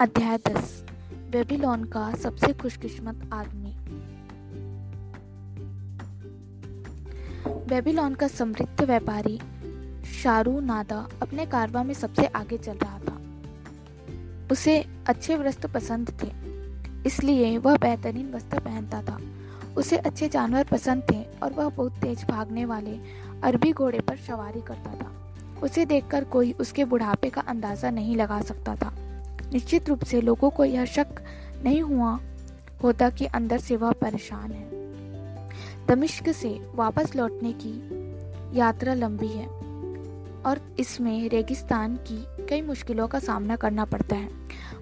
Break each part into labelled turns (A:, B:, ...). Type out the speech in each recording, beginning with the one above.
A: अध्याय दस, बेबीलोन का सबसे खुशकिस्मत आदमी। बेबीलोन का समृद्ध व्यापारी शारू नादा अपने कारवा में सबसे आगे चल रहा था। उसे अच्छे वस्त्र पसंद थे, इसलिए वह बेहतरीन वस्त्र पहनता था। उसे अच्छे जानवर पसंद थे और वह बहुत तेज भागने वाले अरबी घोड़े पर सवारी करता था। उसे देखकर कोई उसके बुढ़ापे का अंदाज़ा नहीं लगा सकता था। निश्चित रूप से लोगों को यह शक नहीं हुआ होता कि अंदर से वह परेशान है। दमिश्क से वापस लौटने की यात्रा लंबी है और इसमें रेगिस्तान की कई मुश्किलों का सामना करना पड़ता है।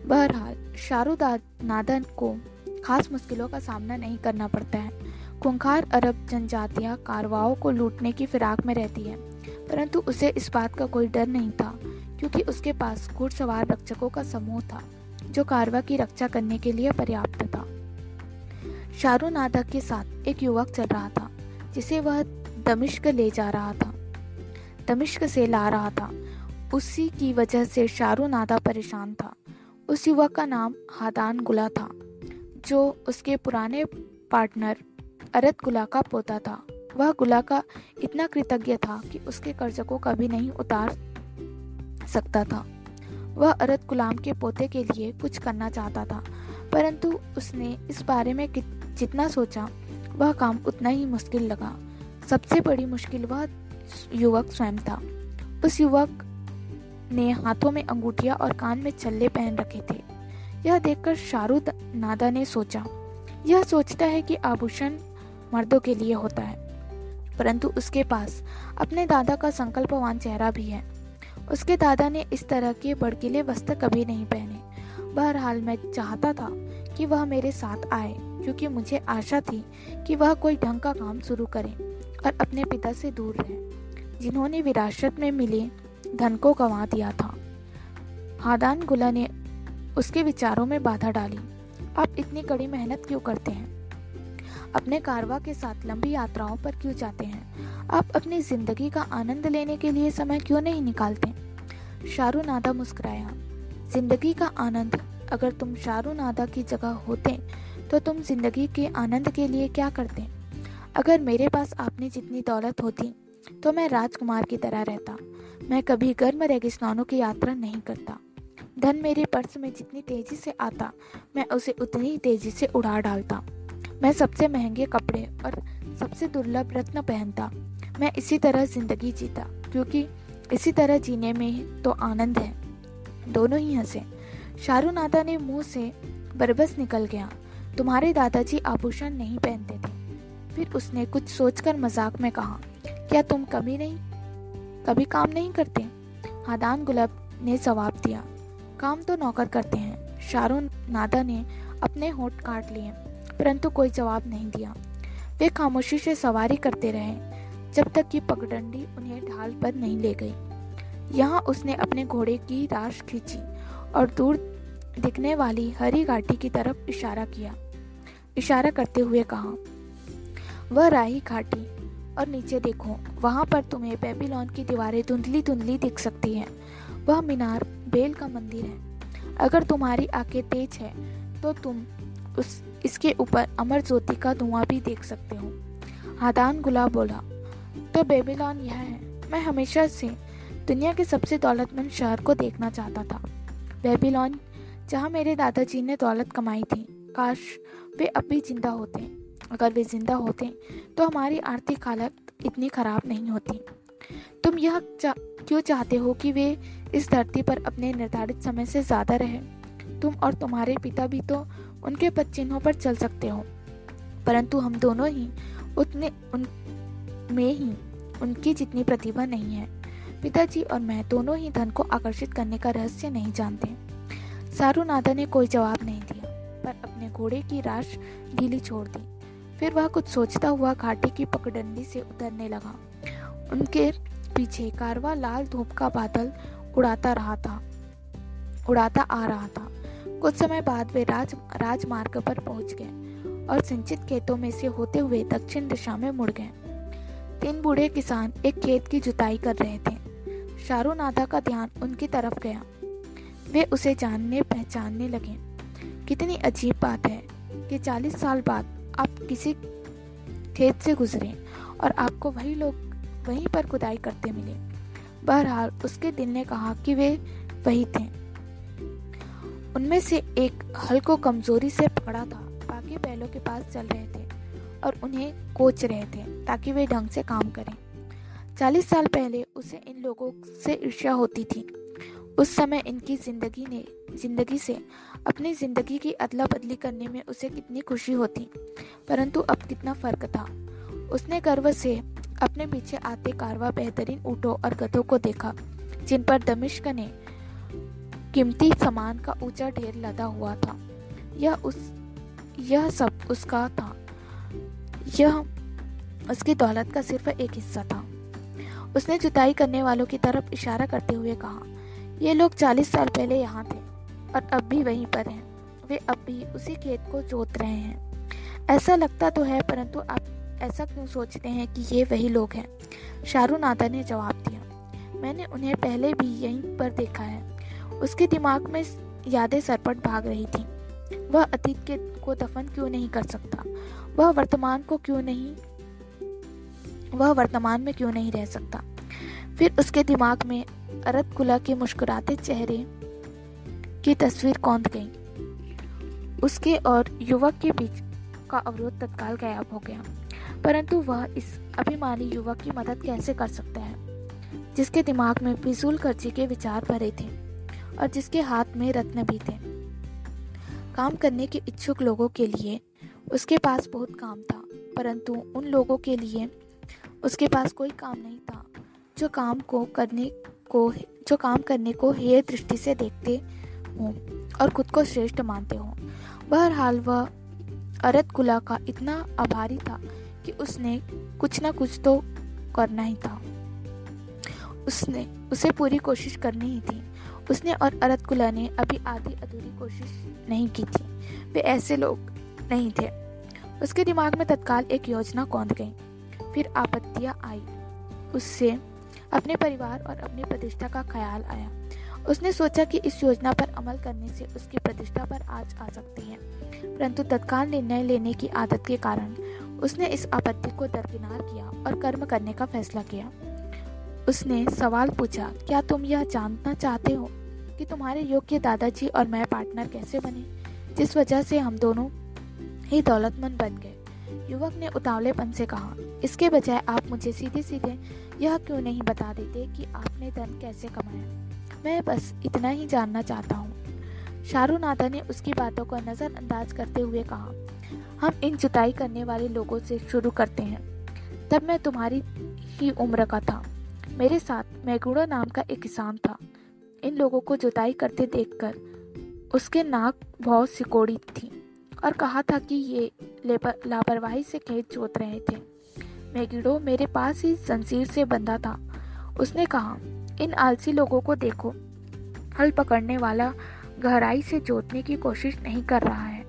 A: बहरहाल शाहरुद नादन को खास मुश्किलों का सामना नहीं करना पड़ता है। खूंखार अरब जनजातियाँ कारवाओं को लूटने की फिराक में रहती है, परंतु उसे इस बात का कोई डर नहीं था क्योंकि उसके पास घुड़सवार रक्षकों का समूह था, जो कारवा की रक्षा करने के लिए पर्याप्त था। शाहरुख नादा के साथ एक युवक चल रहा था, जिसे वह दमिश्क ले जा रहा था। दमिश्क से ला रहा था। उसी की वजह से शाहरुख नादा परेशान था। उस युवक का नाम हादान गुला था, जो उसके पुराने पार्टनर अरत गुला का पोता था। वह गुला का इतना कृतज्ञ था कि उसके कर्जकों का भी नहीं उतार सकता था। वह अरत गुलाम के पोते के लिए कुछ करना चाहता था, परंतु उसने इस बारे में जितना सोचा, वह काम उतना ही मुश्किल लगा। सबसे बड़ी मुश्किल वह युवक स्वयं था। उस युवक ने हाथों में अंगूठिया और कान में छल्ले पहन रखे थे। यह देखकर शाहरुख नादा ने सोचा, यह सोचता है कि आभूषण मर्दों के लिए होता है, परंतु उसके पास अपने दादा का संकल्पवान चेहरा भी है। उसके दादा ने इस तरह के बड़किले वस्त्र कभी नहीं पहने। बहरहाल मैं चाहता था कि वह मेरे साथ आए, क्योंकि मुझे आशा थी कि वह कोई ढंग का काम शुरू करे और अपने पिता से दूर रहे, जिन्होंने विरासत में मिले धन को गंवा दिया था। हादान गुला ने उसके विचारों में बाधा डाली। आप इतनी कड़ी मेहनत क्यों करते हैं? अपने कारवा के साथ लंबी यात्राओं पर क्यों जाते हैं? आप अपनी ज़िंदगी का आनंद लेने के लिए समय क्यों नहीं निकालते? शारू नादा मुस्कुराया। ज़िंदगी का आनंद? अगर तुम शारू नादा की जगह होते तो तुम ज़िंदगी के आनंद के लिए क्या करते? अगर मेरे पास आपने जितनी दौलत होती तो मैं राजकुमार की तरह रहता। मैं कभी गर्म रेगिस्तानों की यात्रा नहीं करता। धन मेरे पर्स में जितनी तेज़ी से आता, मैं उसे उतनी ही तेज़ी से उड़ा डालता। मैं सबसे महँगे कपड़े और सबसे दुर्लभ रत्न पहनता। मैं इसी तरह ज़िंदगी जीता, क्योंकि इसी तरह जीने में तो आनंद है। दोनों ही हंसे। शाहरुख नादा ने मुँह से बरबस निकल गया। तुम्हारे दादाजी आभूषण नहीं पहनते थे। फिर उसने कुछ सोचकर मज़ाक में कहा, क्या तुम कभी नहीं, कभी काम नहीं करते? हादान गुलाब ने जवाब दिया, काम तो नौकर करते हैं। शाहरुख नादा ने अपने होठ काट लिए। परंतु कोई जवाब नहीं दिया। वे खामोशी से सवारी करते रहे, जब तक कि पगडंडी उन्हें ढाल पर नहीं ले गई। यहाँ उसने अपने घोड़े की राश खींची और दूर दिखने वाली हरी घाटी की तरफ़ इशारा किया। इशारा करते हुए कहा, वह राही घाटी, और नीचे देखो, वहाँ पर तुम्हें बेबीलोन की दीवारें धुंधली धुंधली दिख सकती हैं। वह मीनार, बेल का मंदिर है। अगर तुम्हारी आँखें तेज है तो तुम उस इसके ऊपर अमर ज्योति का धुआँ भी देख सकते हो। हादान गुलाब बोला तो बेबीलोन यह है मैं हमेशा से दुनिया के सबसे दौलतमंद शहर को देखना चाहता था। बेबीलोन जहाँ मेरे दादाजी ने दौलत कमाई थी काश वे अब भी ज़िंदा होते। अगर वे ज़िंदा होते तो हमारी आर्थिक हालत इतनी खराब नहीं होती। तुम यह चा, क्यों चाहते हो कि वे इस धरती पर अपने निर्धारित समय से ज़्यादा रहे? तुम और तुम्हारे पिता भी तो उनके पद चिन्हों पर चल सकते हो। परंतु हम दोनों ही उतने उन में ही उनकी जितनी प्रतिभा नहीं है। पिताजी और मैं दोनों ही धन को आकर्षित करने का रहस्य नहीं जानते। सारू नादा ने कोई जवाब नहीं दिया, पर अपने घोड़े की राश ढीली छोड़ दी। फिर वह कुछ सोचता हुआ घाटी की पगडंडी से उतरने लगा। उनके पीछे कारवा लाल धूप का बादल उड़ाता रहा था, उड़ाता आ रहा था। कुछ समय बाद वे राज, राजमार्ग पर पहुँच गए और सिंचित खेतों में से होते हुए दक्षिण दिशा में मुड़ गए। तीन बूढ़े किसान एक खेत की जुताई कर रहे थे। नादा का ध्यान उनकी तरफ़ गया। वे उसे जानने, पहचानने लगे। कितनी अजीब बात है कि 40 साल बाद आप किसी खेत से गुजरे और आपको वही लोग वहीं पर खुदाई करते मिले। बहरहाल, उसके दिल ने कहा कि वे वही थे। उनमें से एक हल को कमज़ोरी से पकड़ा था, बाकी बैलों के पास चल रहे थे और उन्हें कोच रहे थे ताकि वे ढंग से काम करें। चालीस साल पहले उसे इन लोगों से ईर्ष्या होती थी। उस समय इनकी ज़िंदगी ने, ज़िंदगी से अपनी ज़िंदगी की अदला बदली करने में उसे कितनी खुशी होती, परंतु अब कितना फ़र्क था। उसने गर्व से अपने पीछे आते कारवा बेहतरीन ऊँटों और गधों को देखा, जिन पर दमिश्क ने कीमती सामान का ऊँचा ढेर लदा हुआ था। यह उस, यह सब उसका था। यह उसकी दौलत का सिर्फ़ एक हिस्सा था। उसने जुताई करने वालों की तरफ़ इशारा करते हुए कहा, ये लोग चालीस साल पहले यहाँ थे और अब भी वहीं पर हैं। वे अब भी उसी खेत को जोत रहे हैं। ऐसा लगता तो है, परंतु आप ऐसा क्यों सोचते हैं कि ये वही लोग हैं? शाहरुख नादा ने जवाब दिया, मैंने उन्हें पहले भी यहीं पर देखा है। उसके दिमाग में यादें सरपट भाग रही थी। वह अतीत के को दफन क्यों नहीं कर सकता? वह वर्तमान को क्यों नहीं, वह वर्तमान में क्यों नहीं रह सकता? फिर उसके दिमाग में अरत कुला के मुस्कुराते चेहरे की तस्वीर कौंध गई। उसके और युवक के बीच का अवरोध तत्काल गायब हो गया। परंतु वह इस अभिमानी युवक की मदद कैसे कर सकता है? जिसके दिमाग में फिजूल खर्ची के विचार भरे थे। और जिसके हाथ में रत्न भी थे। काम करने के इच्छुक लोगों के लिए उसके पास बहुत काम था, परंतु उन लोगों के लिए उसके पास कोई काम नहीं था, जो काम को करने को, जो काम करने को हेय दृष्टि से देखते हों और खुद को श्रेष्ठ मानते हों। बहरहाल वह अरत कुला का इतना आभारी था कि उसने कुछ ना कुछ तो करना ही था। उसने, उसे पूरी कोशिश करनी ही थी। उसने और अरत कुला ने अभी आधी अधूरी कोशिश नहीं की थी। वे ऐसे लोग नहीं थे। उसके दिमाग में तत्काल एक योजना कौंध गई। फिर आपत्तियाँ आई। उससे अपने परिवार और अपनी प्रतिष्ठा का ख्याल आया। उसने सोचा कि इस योजना पर अमल करने से उसकी प्रतिष्ठा पर आज आ सकती है। परंतु तत्काल निर्णय लेने की आदत के कारण उसने इस आपत्ति को दरकिनार किया और कर्म करने का फैसला किया। उसने सवाल पूछा, क्या तुम यह जानना चाहते हो कि तुम्हारे योग्य दादाजी और मैं पार्टनर कैसे बने? जिस वजह से हम दोनों ही दौलतमंद बन गए। युवक ने उतावलेपन से कहा, इसके बजाय आप मुझे सीधे सीधे यह क्यों नहीं बता देते कि आपने धन कैसे कमाया? मैं बस इतना ही जानना चाहता हूँ। शाहरुख नादा ने उसकी बातों को नज़रअंदाज करते हुए कहा, हम इन जुताई करने वाले लोगों से शुरू करते हैं। तब मैं तुम्हारी ही उम्र का था। मेरे साथ मैगुड़ा नाम का एक किसान था। इन लोगों को जुताई करते देखकर उसके नाक बहुत सिकोड़ी थी और कहा था कि ये लापरवाही से खेत जोत रहे थे। मैगिडो मेरे पास ही जंजीर से बंधा था। उसने कहा, इन आलसी लोगों को देखो। हल पकड़ने वाला गहराई से जोतने की कोशिश नहीं कर रहा है।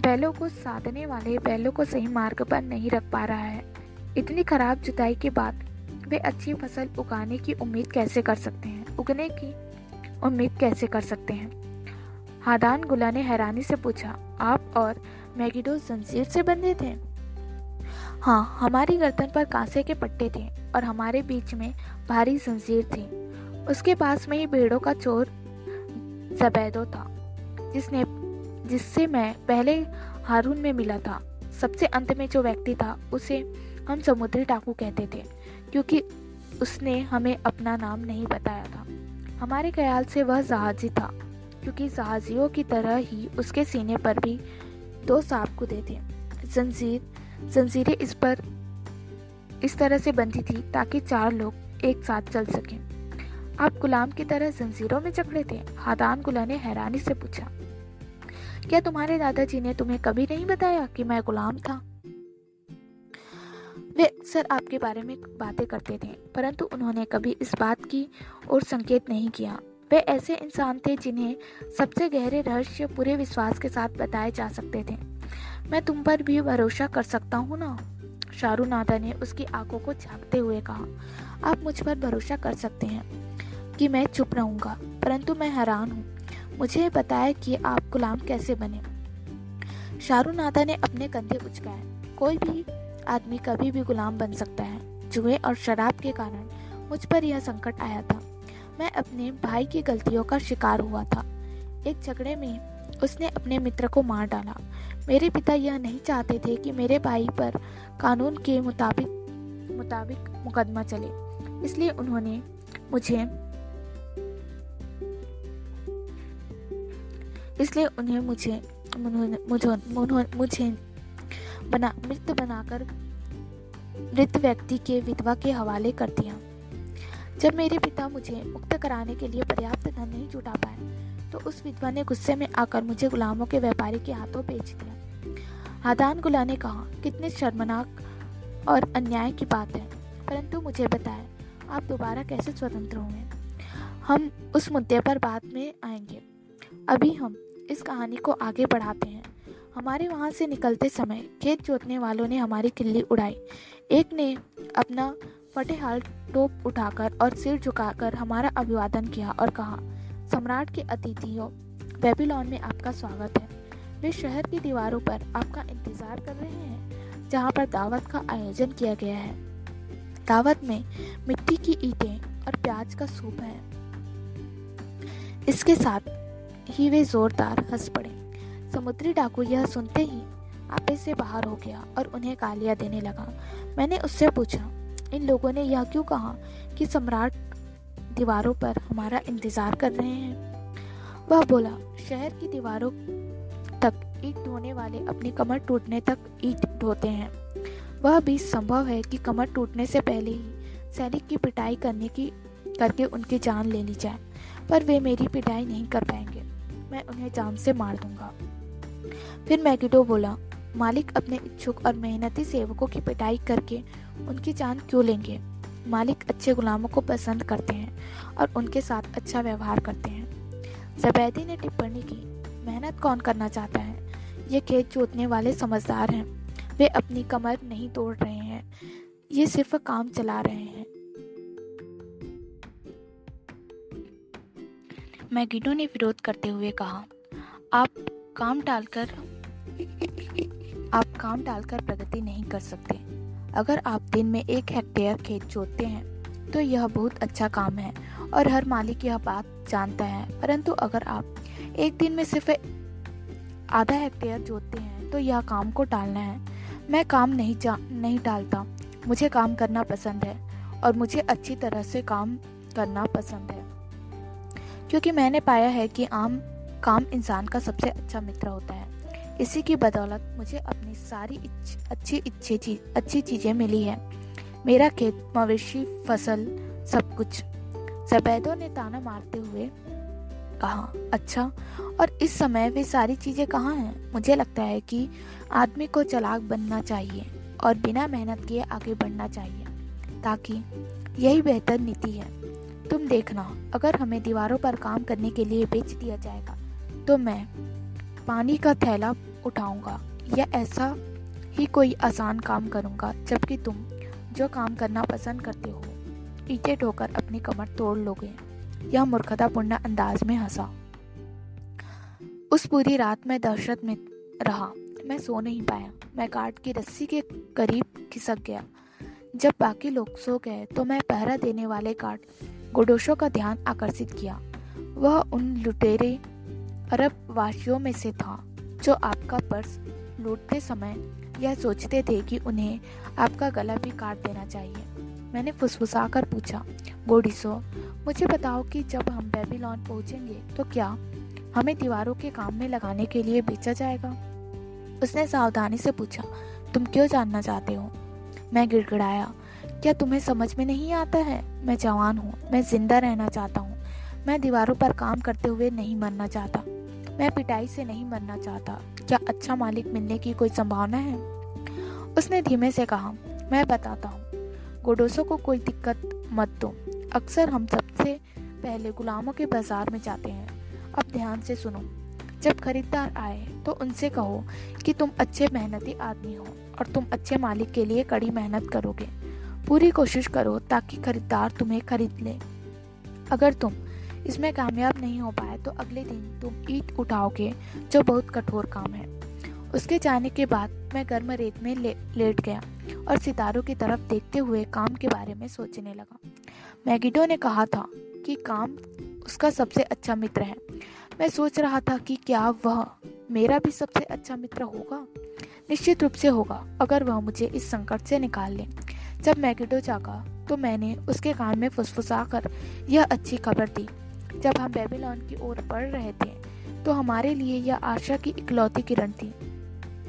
A: बैलों को साधने वाले बैलों को सही मार्ग पर नहीं रख पा रहा है। इतनी खराब जुताई के बाद वे अच्छी फ़सल उगाने की उम्मीद कैसे कर सकते हैं? उगने की उम्मीद कैसे कर सकते हैं? हादान गुला ने हैरानी से पूछा, आप और मैगिडो जंजीर से बंधे थे? हाँ हमारी गर्दन पर कांसे के पट्टे थे और हमारे बीच में भारी जंजीर थी। उसके पास में ही भेड़ों का चोर जबैदो था, जिसने, जिससे मैं पहले हारून में मिला था। सबसे अंत में जो व्यक्ति था, उसे हम समुद्री टाकू कहते थे। क्योंकि उसने हमें अपना नाम नहीं बताया था। हमारे ख्याल से वह जहाजी था, क्योंकि जहाजियों की तरह ही उसके सीने पर भी दो सांप कूदे थे। जंजीर, जंजीरें इस पर इस तरह से बंधी थी ताकि चार लोग एक साथ चल सकें। आप गुलाम की तरह जंजीरों में जकड़े थे? हादान गुला ने हैरानी से पूछा। क्या तुम्हारे दादाजी ने तुम्हें कभी नहीं बताया कि मैं गुलाम था? वे अक्सर आपके बारे में बातें करते थे, परंतु उन्होंने कभी इस बात की ओर संकेत नहीं किया। वे ऐसे इंसान थे जिन्हें सबसे गहरे रहस्य पूरे विश्वास के साथ बताए जा सकते थे। मैं तुम पर भी भरोसा कर सकता हूँ ना? शाहरुख नादा ने उसकी आँखों को झांकते हुए कहा। आप मुझ पर भरोसा कर सकते हैं कि मैं चुप रहूँगा, परंतु मैं हैरान हूँ। मुझे बताया कि आप गुलाम कैसे बने। शाहरुख नादा ने अपने कंधे उचकाए। कोई भी आदमी कभी भी गुलाम बन सकता है। जुए और शराब के कारण मुझ पर यह संकट आया था। मैं अपने भाई की गलतियों का शिकार हुआ था। एक झगड़े में उसने अपने मित्र को मार डाला। मेरे पिता यह नहीं चाहते थे कि मेरे भाई पर कानून के मुताबिक मुताबिक मुकदमा चले। इसलिए उन्होंने मुझे, इसलिए उन्हें मुझे मुझे मुझे बना, मृत बनाकर मृत व्यक्ति के विधवा के हवाले कर दिया। जब मेरे पिता मुझे मुक्त कराने के लिए पर्याप्त धन नहीं जुटा पाए तो उस विधवा ने गुस्से में आकर मुझे गुलामों के व्यापारी के हाथों बेच दिया। हादान गुला ने कहा, कितने शर्मनाक और अन्याय की बात है, परंतु मुझे बताया आप दोबारा कैसे स्वतंत्र होंगे? हम उस मुद्दे पर बाद में आएँगे। अभी हम इस कहानी को आगे बढ़ाते हैं। हमारे वहाँ से निकलते समय खेत जोतने वालों ने हमारी किल्ली उड़ाई। एक ने अपना फटेहाल टोप उठाकर और सिर झुकाकर हमारा अभिवादन किया और कहा, सम्राट के अतिथियों, बेबीलोन में आपका स्वागत है। वे शहर की दीवारों पर आपका इंतज़ार कर रहे हैं, जहाँ पर दावत का आयोजन किया गया है। दावत में मिट्टी की ईंटें और प्याज का सूप है। इसके साथ ही वे जोरदार हंस पड़े। समुद्री डाकू यह सुनते ही आपे से बाहर हो गया और उन्हें गालियाँ देने लगा। मैंने उससे पूछा, इन लोगों ने यह क्यों कहा कि सम्राट दीवारों पर हमारा इंतज़ार कर रहे हैं? वह बोला, शहर की दीवारों तक ईट ढोने वाले अपनी कमर टूटने तक ईट ढोते हैं। वह भी संभव है कि कमर टूटने से पहले ही सैनिक की पिटाई करने की, करके उनकी जान ले ली जाए, पर वे मेरी पिटाई नहीं कर पाएँगे। मैं उन्हें जान से मार दूँगा। फिर मैगिडो बोला, मालिक अपने इच्छुक और मेहनती सेवकों की पिटाई करके उनकी जान क्यों लेंगे? मालिक अच्छे गुलामों को पसंद करते हैं और उनके साथ अच्छा व्यवहार करते हैं। जबैदी ने टिप्पणी की, मेहनत कौन करना चाहता है? ये खेत जोतने वाले समझदार हैं। वे अपनी कमर नहीं तोड़ रहे हैं। ये सिर्फ़ काम चला रहे हैं। मैगिडो ने विरोध करते हुए कहा, आप काम टालकर आप काम टालकर प्रगति नहीं कर सकते। अगर आप दिन में एक हेक्टेयर खेत जोतते हैं तो यह बहुत अच्छा काम है और हर मालिक यह बात जानता है। परंतु अगर आप एक दिन में सिर्फ़ आधा हेक्टेयर जोतते हैं तो यह काम को टालना है। मैं काम नहीं जा, नहीं टालता। मुझे काम करना पसंद है और मुझे अच्छी तरह से काम करना पसंद है। क्योंकि मैंने पाया है कि आम काम इंसान का सबसे अच्छा मित्र होता है। इसी की बदौलत मुझे अपनी सारी इच्छ, अच्छी इच्छे चीज़ अच्छी चीज़ें मिली है। मेरा खेत मवेशी फ़सल सब कुछ। सफेदों ने ताना मारते हुए कहा अच्छा और इस समय वे सारी चीज़ें कहाँ हैं? मुझे लगता है कि आदमी को चलाक बनना चाहिए और बिना मेहनत किए आगे बढ़ना चाहिए ताकि यही बेहतर नीति है। तुम देखना अगर हमें दीवारों पर काम करने के लिए बेच दिया जाएगा तो मैं पानी का थैला उठाऊँगा या ऐसा ही कोई आसान काम करूँगा, जबकि तुम जो काम करना पसंद करते हो ईटे ठोकर अपनी कमर तोड़ लोगे यह मूर्खतापूर्ण अंदाज में हंसा। उस पूरी रात में दहशत में रहा। मैं सो नहीं पाया। मैं काट की रस्सी के करीब खिसक गया। जब बाकी लोग सो गए तो मैं पहरा देने वाले काट गोडोशो का ध्यान आकर्षित किया। वह उन लुटेरे अरब वासियों में से था, जो आपका पर्स लूटते समय यह सोचते थे कि उन्हें आपका गला भी काट देना चाहिए। मैंने फुसफुसा कर पूछा गोडिसो मुझे बताओ कि जब हम बेबीलोन पहुँचेंगे तो क्या हमें दीवारों के काम में लगाने के लिए बेचा जाएगा? उसने सावधानी से पूछा, तुम क्यों जानना चाहते हो? मैं गिड़गिड़ाया, क्या तुम्हें समझ में नहीं आता है? मैं जवान हूँ, मैं ज़िंदा रहना चाहता हूँ। मैं दीवारों पर काम करते हुए नहीं मरना चाहता। मैं पिटाई से नहीं मरना चाहता। क्या अच्छा मालिक मिलने की कोई संभावना है? उसने धीमे से कहा, मैं बताता हूँ। गोडोसो को कोई दिक्कत मत दो। अक्सर हम सबसे पहले गुलामों के बाज़ार में जाते हैं। अब ध्यान से सुनो। जब खरीदार आए तो उनसे कहो कि तुम अच्छे मेहनती आदमी हो और तुम अच्छे मालिक के लिए कड़ी मेहनत करोगे। पूरी कोशिश करो ताकि खरीदार तुम्हें खरीद ले। अगर तुम इसमें कामयाब नहीं हो पाए तो अगले दिन तुम ईट उठाओगे जो बहुत कठोर काम है। उसके जाने के बाद मैं गर्म रेत में ले, लेट गया और सितारों की तरफ़ देखते हुए काम के बारे में सोचने लगा। मैगिडो ने कहा था कि काम उसका सबसे अच्छा मित्र है। मैं सोच रहा था कि क्या वह मेरा भी सबसे अच्छा मित्र होगा? निश्चित रूप से होगा अगर वह मुझे इस संकट से निकाल ले। जब मैगिडो जागा तो मैंने उसके कान में फुसफुसाकर यह अच्छी खबर दी। जब हम बेबीलोन की ओर बढ़ रहे थे तो हमारे लिए यह आशा की इकलौती किरण थी।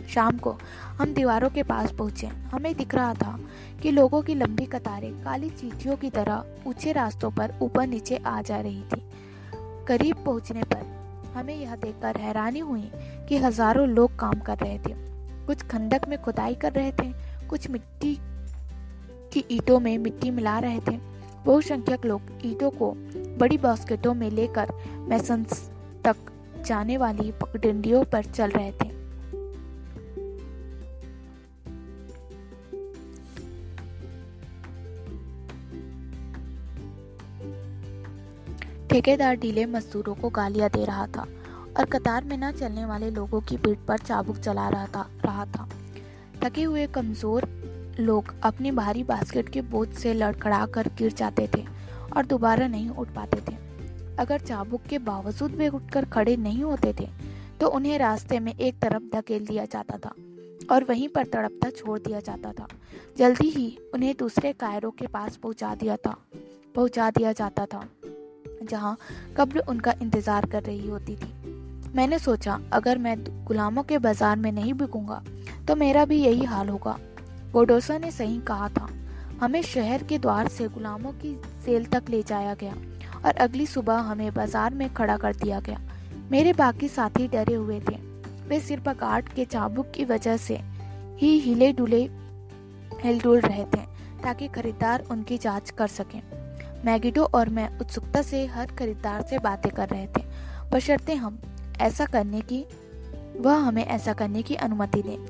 A: शाम को हम दीवारों के पास पहुँचे। हमें दिख रहा था कि लोगों की लंबी कतारें काली चीटियों की तरह ऊँचे रास्तों पर ऊपर नीचे आ जा रही थी। करीब पहुँचने पर हमें यह देखकर हैरानी हुई कि हज़ारों लोग काम कर रहे थे। कुछ खंडक में खुदाई कर रहे थे, कुछ मिट्टी की ईटों में मिट्टी मिला रहे थे। बहुसंख्यक लोग ईटों को बड़ी बास्केटों में लेकर मैसन्स तक जाने वाली पगडंडियों पर चल रहे थे। ठेकेदार ढीले मजदूरों को गालियाँ दे रहा था और कतार में न चलने वाले लोगों की पीठ पर चाबुक चला रहा था रहा था। थके हुए कमज़ोर लोग अपनी भारी बास्केट के बोझ से लड़खड़ा कर गिर जाते थे। और दोबारा नहीं उठ पाते थे। अगर चाबुक के बावजूद वे उठकर खड़े नहीं होते थे तो उन्हें रास्ते में एक तरफ़ धकेल दिया जाता था और वहीं पर तड़पता छोड़ दिया जाता था। जल्दी ही उन्हें दूसरे कायरों के पास पहुँचा दिया था, पहुँचा दिया जाता था, जहाँ कब्र उनका इंतज़ार कर रही होती थी। मैंने सोचा, अगर मैं गुलामों के बाज़ार में नहीं बिकूँगा तो मेरा भी यही हाल होगा गोडोसा ने सही कहा था। हमें शहर के द्वार से गुलामों की सेल तक ले जाया गया और अगली सुबह हमें बाज़ार में खड़ा कर दिया गया। मेरे बाकी साथी डरे हुए थे। वे सिर पर काट के चाबुक की वजह से ही हिले डुले हिलडुल रहे थे ताकि खरीदार उनकी जाँच कर सकें। मैगिडो और मैं उत्सुकता से हर खरीदार से बातें कर रहे थे। बशर्ते हम ऐसा करने की, वह हमें ऐसा करने की अनुमति दें।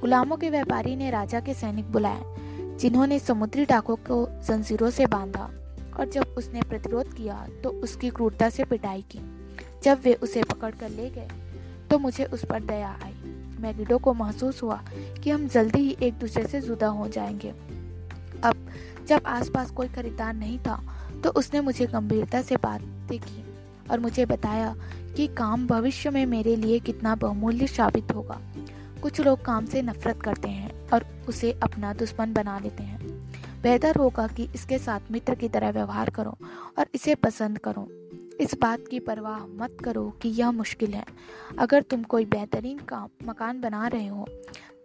A: गुलामों के व्यापारी ने राजा के सैनिक बुलाए जिन्होंने समुद्री डाकों को जंजीरों से बांधा और जब उसने प्रतिरोध किया तो उसकी क्रूरता से पिटाई की। जब वे उसे पकड़कर ले गए तो मुझे उस पर दया आई। मैगिडो को महसूस हुआ कि हम जल्दी ही एक दूसरे से जुदा हो जाएँगे। अब जब आसपास कोई खरीदार नहीं था तो उसने मुझे गंभीरता से बातें की और मुझे बताया कि काम भविष्य में मेरे लिए कितना बहुमूल्य साबित होगा। कुछ लोग काम से नफरत करते हैं और उसे अपना दुश्मन बना लेते हैं। बेहतर होगा कि इसके साथ मित्र की तरह व्यवहार करो और इसे पसंद करो। इस बात की परवाह मत करो कि यह मुश्किल है। अगर तुम कोई बेहतरीन काम, मकान बना रहे हो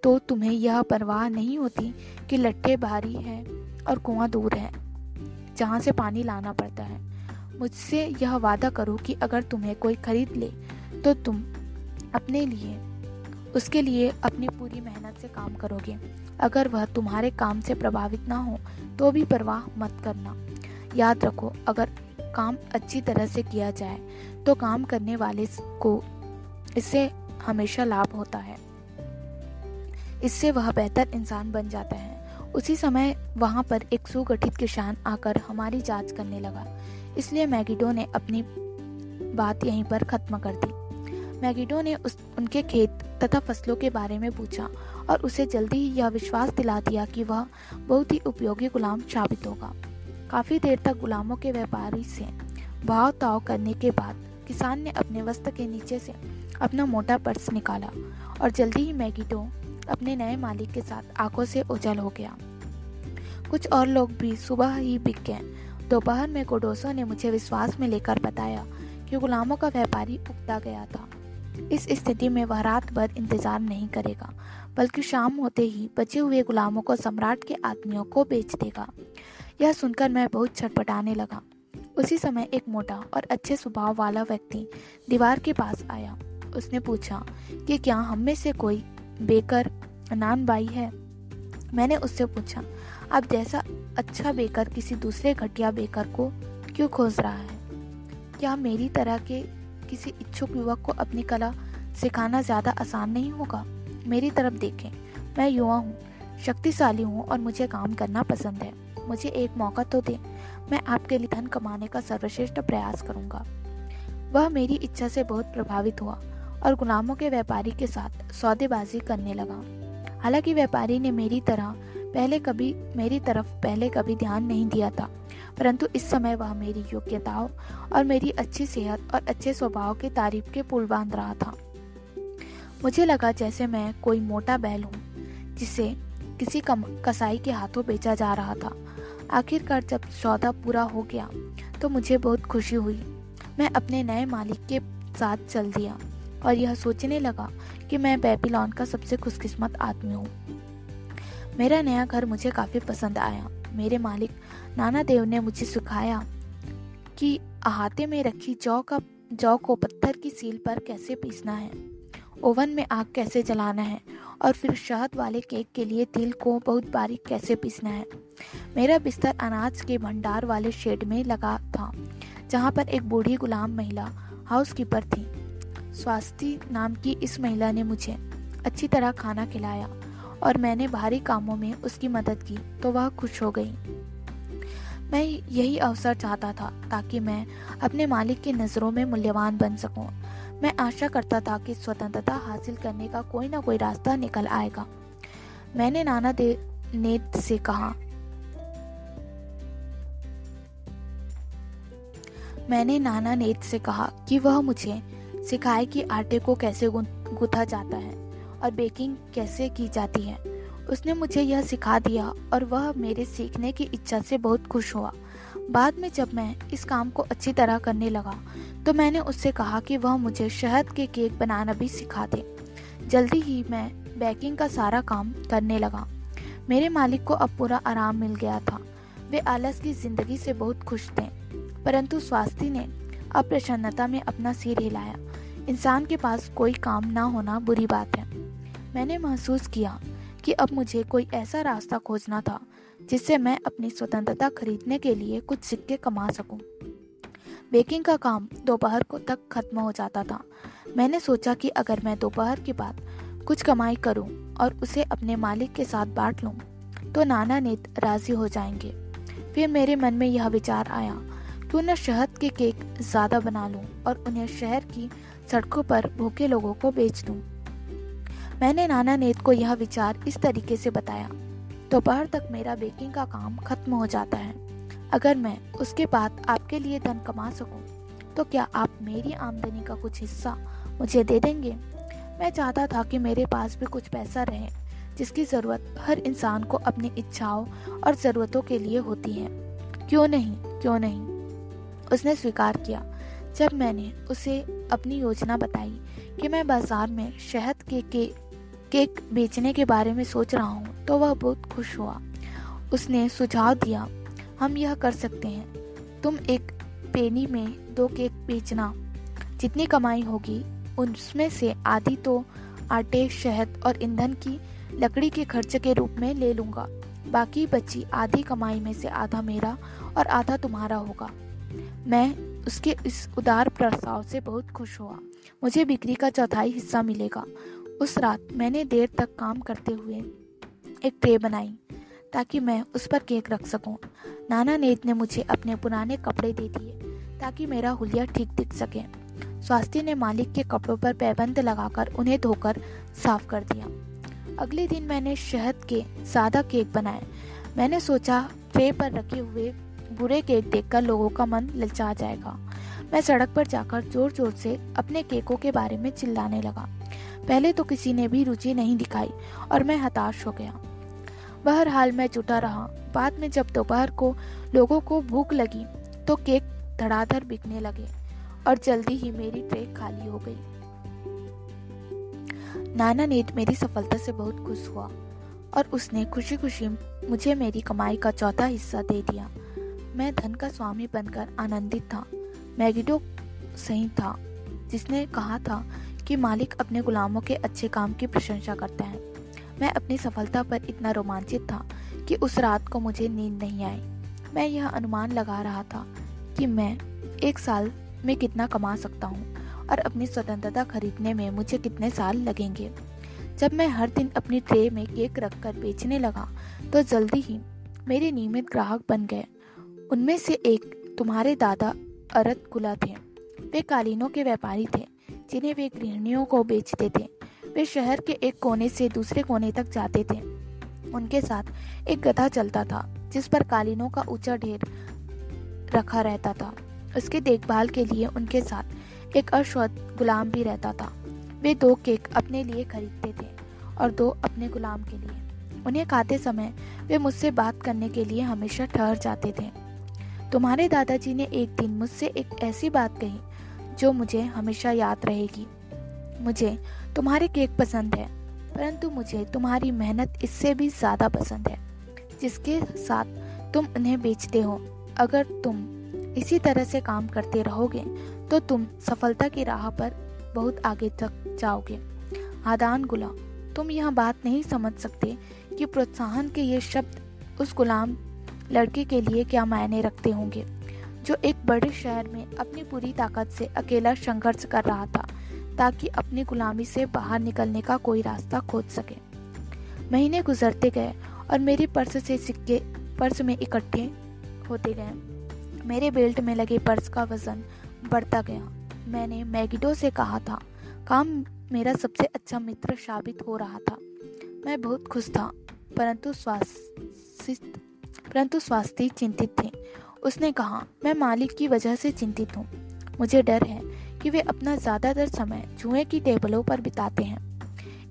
A: तो तुम्हें यह परवाह नहीं होती कि लट्ठे भारी है और कुआँ दूर है, जहाँ से पानी लाना पड़ता है। मुझसे यह वादा करो कि अगर तुम्हें कोई खरीद ले तो तुम अपने लिए, उसके लिए अपनी पूरी मेहनत से काम करोगे। अगर वह तुम्हारे काम से प्रभावित ना हो तो भी परवाह मत करना। याद रखो, अगर काम अच्छी तरह से किया जाए तो काम करने वाले को इससे हमेशा लाभ होता है। इससे वह बेहतर इंसान बन जाता है। उसी समय वहाँ पर एक सुगठित किसान आकर हमारी जाँच करने लगा। इसलिए मैगिडो ने अपनी बात यहीं पर खत्म कर दी। मैगिडो ने उस, उनके खेत तथा फ़सलों के बारे में पूछा और उसे जल्दी ही यह विश्वास दिला दिया कि वह बहुत ही उपयोगी गुलाम साबित होगा। काफ़ी देर तक गुलामों के व्यापारी से भाव ताव करने के बाद किसान ने अपने वस्त्र के नीचे से अपना मोटा पर्स निकाला और जल्दी ही मैगिडो अपने नए मालिक के साथ आँखों से उजल हो गया। कुछ और लोग भी सुबह ही बिक गए। दोपहर में कोडोसो ने मुझे विश्वास में लेकर बताया कि गुलामों का व्यापारी उगता गया था। इस स्थिति में वह रात भर इंतज़ार नहीं करेगा, बल्कि शाम होते ही बचे हुए गुलामों को सम्राट के आदमियों को बेच देगा। यह सुनकर मैं बहुत छटपटाने लगा। उसी समय एक मोटा और अच्छे स्वभाव वाला व्यक्ति दीवार के पास आया। उसने पूछा कि क्या हम में से कोई बेकर नान बाई है? मैंने उससे पूछा अब जैसा अच्छा बेकर किसी दूसरे घटिया बेकर को क्यों खोज रहा है? क्या मेरी तरह के किसी इच्छुक युवक को अपनी कला सिखाना ज़्यादा आसान नहीं होगा। मेरी तरफ़ देखें, मैं युवा हूँ, शक्तिशाली हूँ और मुझे काम करना पसंद है। मुझे एक मौका तो दे, मैं आपके लिए धन कमाने का सर्वश्रेष्ठ प्रयास करूँगा। वह मेरी इच्छा से बहुत प्रभावित हुआ और गुलामों के व्यापारी के साथ सौदेबाजी करने लगा। हालाँकि व्यापारी ने मेरी तरह पहले कभी, मेरी तरफ़ पहले कभी ध्यान नहीं दिया था। परंतु इस समय वह मेरी योग्यताओं और मेरी अच्छी सेहत और अच्छे स्वभाव की तारीफ़ के पुल बाँध रहा था। मुझे लगा जैसे मैं कोई मोटा बैल हूँ, जिसे किसी कम कसाई के हाथों बेचा जा रहा था। आखिरकार जब सौदा पूरा हो गया तो मुझे बहुत खुशी हुई। मैं अपने नए मालिक के साथ चल दिया और यह सोचने लगा कि मैं बेबीलोन का सबसे खुशकिस्मत आदमी हूँ। मेरा नया घर मुझे काफ़ी पसंद आया। मेरे मालिक नाना देव ने मुझे सिखाया कि अहाते में रखी जौ का, जौ को पत्थर की सील पर कैसे पीसना है? ओवन में आग कैसे जलाना है? और फिर शहद वाले केक के लिए तिल को बहुत बारीक कैसे पीसना है? मेरा बिस्तर अनाज के भंडार वाले शेड में लगा था, जहाँ पर एक बूढ़ी गुलाम महिला हाउसकीपर थी। स्वास्थ्य नाम की इस महिला ने मुझे अच्छी तरह खाना खिलाया और मैंने भारी कामों में उसकी मदद की तो वह खुश हो गई। मैं यही अवसर चाहता था ताकि मैं अपने मालिक की नज़रों में मूल्यवान बन सकूँ। मैं आशा करता था कि स्वतंत्रता हासिल करने का कोई ना कोई रास्ता निकल आएगा। मैंने नाना दे, नेत से कहा। मैंने नाना नेत से कहा कि वह मुझे सिखाए कि आटे को कैसे गूथा जाता है और बेकिंग कैसे की जाती है। उसने मुझे यह सिखा दिया और वह मेरे सीखने की इच्छा से बहुत खुश हुआ। बाद में जब मैं इस काम को अच्छी तरह करने लगा तो मैंने उससे कहा कि वह मुझे शहद के केक बनाना भी सिखा दे। जल्दी ही मैं बेकिंग का सारा काम करने लगा। मेरे मालिक को अब पूरा आराम मिल गया था। वे आलस की ज़िंदगी से बहुत खुश थे, परंतु स्वास्थ्य ने अप्रसन्नता में अपना सिर हिलाया। इंसान के पास कोई काम ना होना बुरी बात है। मैंने महसूस किया कि अब मुझे कोई ऐसा रास्ता खोजना था जिससे मैं अपनी स्वतंत्रता खरीदने के लिए कुछ सिक्के कमा सकूँ। बेकिंग का काम दोपहर को तक खत्म हो जाता था मैंने सोचा कि अगर मैं दोपहर के बाद कुछ कमाई करूँ और उसे अपने मालिक के साथ बांट लूँ, तो नाना नेत राज़ी हो जाएँगे फिर मेरे मन में यह विचार आया क्यों न शहद के केक ज़्यादा बना लूँ और उन्हें शहर की सड़कों पर भूखे लोगों को बेच दूँ। मैंने नाना नेत को यह विचार इस तरीके से बताया। दोपहर तक मेरा बेकिंग का काम खत्म हो जाता है। अगर मैं उसके बाद आपके लिए धन कमा सकूँ, तो क्या आप मेरी आमदनी का कुछ हिस्सा मुझे दे देंगे? मैं चाहता था कि मेरे पास भी कुछ पैसा रहे जिसकी ज़रूरत हर इंसान को अपनी इच्छाओं और ज़रूरतों के लिए होती है। क्यों नहीं क्यों नहीं? उसने स्वीकार किया। जब मैंने उसे अपनी योजना बताई कि मैं बाज़ार में शहद के, के केक बेचने के बारे में सोच रहा हूँ तो वह बहुत खुश हुआ। उसने सुझाव दिया, हम यह कर सकते हैं। तुम एक पेनी में दो केक बेचना। जितनी कमाई होगी उसमें से आधी तो आटे, शहद और ईंधन की लकड़ी के खर्च के रूप में ले लूँगा। बाकी बची आधी कमाई में से आधा मेरा और आधा तुम्हारा होगा। मैं उसके इस उदार प्रस्ताव से बहुत खुश हुआ। मुझे बिक्री का चौथाई हिस्सा मिलेगा। उस रात मैंने देर तक काम करते हुए एक ट्रे बनाई ताकि मैं उस पर केक रख सकूँ। नाना नेत ने मुझे अपने पुराने कपड़े दे दिए ताकि मेरा हुलिया ठीक दिख सके। स्वास्थ्य ने मालिक के कपड़ों पर पैबंद लगाकर उन्हें धोकर साफ़ कर दिया। अगले दिन मैंने शहद के सादा केक बनाए। मैंने सोचा, ट्रे पर रखे हुए बुरे केक देखकर लोगों का मन ललचा जाएगा। मैं सड़क पर जाकर ज़ोर ज़ोर से अपने केकों के बारे में चिल्लाने लगा। पहले तो किसी ने भी रुचि नहीं दिखाई और मैं हताश हो गया। बहरहाल मैं जुटा रहा। बाद में जब दोपहर को लोगों को भूख लगी तो केक धड़ाधड़ बिकने लगे और जल्दी ही मेरी ट्रे खाली हो गई। नाना नेट मेरी सफलता से बहुत खुश हुआ और उसने खुशी खुशी मुझे मेरी कमाई का चौथा हिस्सा दे दिया। मैं धन का स्वामी बनकर आनंदित था। मैगिडो सही था, जिसने कहा था कि मालिक अपने गुलामों के अच्छे काम की प्रशंसा करता है। मैं अपनी सफलता पर इतना रोमांचित था कि उस रात को मुझे नींद नहीं आई। मैं यह अनुमान लगा रहा था कि मैं एक साल में कितना कमा सकता हूँ और अपनी स्वतंत्रता खरीदने में मुझे कितने साल लगेंगे। जब मैं हर दिन अपनी ट्रे में केक रखकर बेचने लगा तो जल्दी ही मेरे नियमित ग्राहक बन गए। उनमें से एक तुम्हारे दादा अरत गुला थे। वे कालीनों के व्यापारी थे। जिन्हें वे गृहिणियों को बेचते थे। वे शहर के एक कोने से दूसरे कोने तक जाते थे। उनके साथ एक गधा चलता था, जिस पर कालीनों का ऊँचा ढेर रखा रहता था। उसके देखभाल के लिए उनके साथ एक अश्वत गुलाम भी रहता था। वे दो केक अपने लिए खरीदते थे और दो अपने गुलाम के लिए। उन्हें खाते समय वे मुझसे बात करने के लिए हमेशा ठहर जाते थे। तुम्हारे दादाजी ने एक दिन मुझसे एक ऐसी बात कही जो मुझे हमेशा याद रहेगी। मुझे तुम्हारे केक पसंद है, परंतु मुझे तुम्हारी मेहनत इससे भी ज़्यादा पसंद है, जिसके साथ तुम उन्हें बेचते हो। अगर तुम इसी तरह से काम करते रहोगे तो तुम सफलता की राह पर बहुत आगे तक जाओगे। आदान गुला तुम यह बात नहीं समझ सकते कि प्रोत्साहन के ये शब्द उस गुलाम लड़के के लिए क्या मायने रखते होंगे। जो एक बड़े शहर में अपनी पूरी ताकत से अकेला संघर्ष कर रहा था, ताकि अपनी गुलामी से बाहर निकलने का कोई रास्ता खोज सके। महीने गुजरते गए और मेरी पर्स से सिक्के पर्स में इकट्ठे होते गए। मेरे बेल्ट में लगे पर्स का वज़न बढ़ता गया। मैंने मैगिडो से कहा था, काम मेरा सबसे अच्छा मित्र साबित हो रहा था। मैं बहुत खुश था, परंतु स्वास्थ्य परंतु स्वास्थ्य चिंतित थे उसने कहा, मैं मालिक की वजह से चिंतित हूँ। मुझे डर है कि वे अपना ज़्यादातर समय जुए की टेबलों पर बिताते हैं।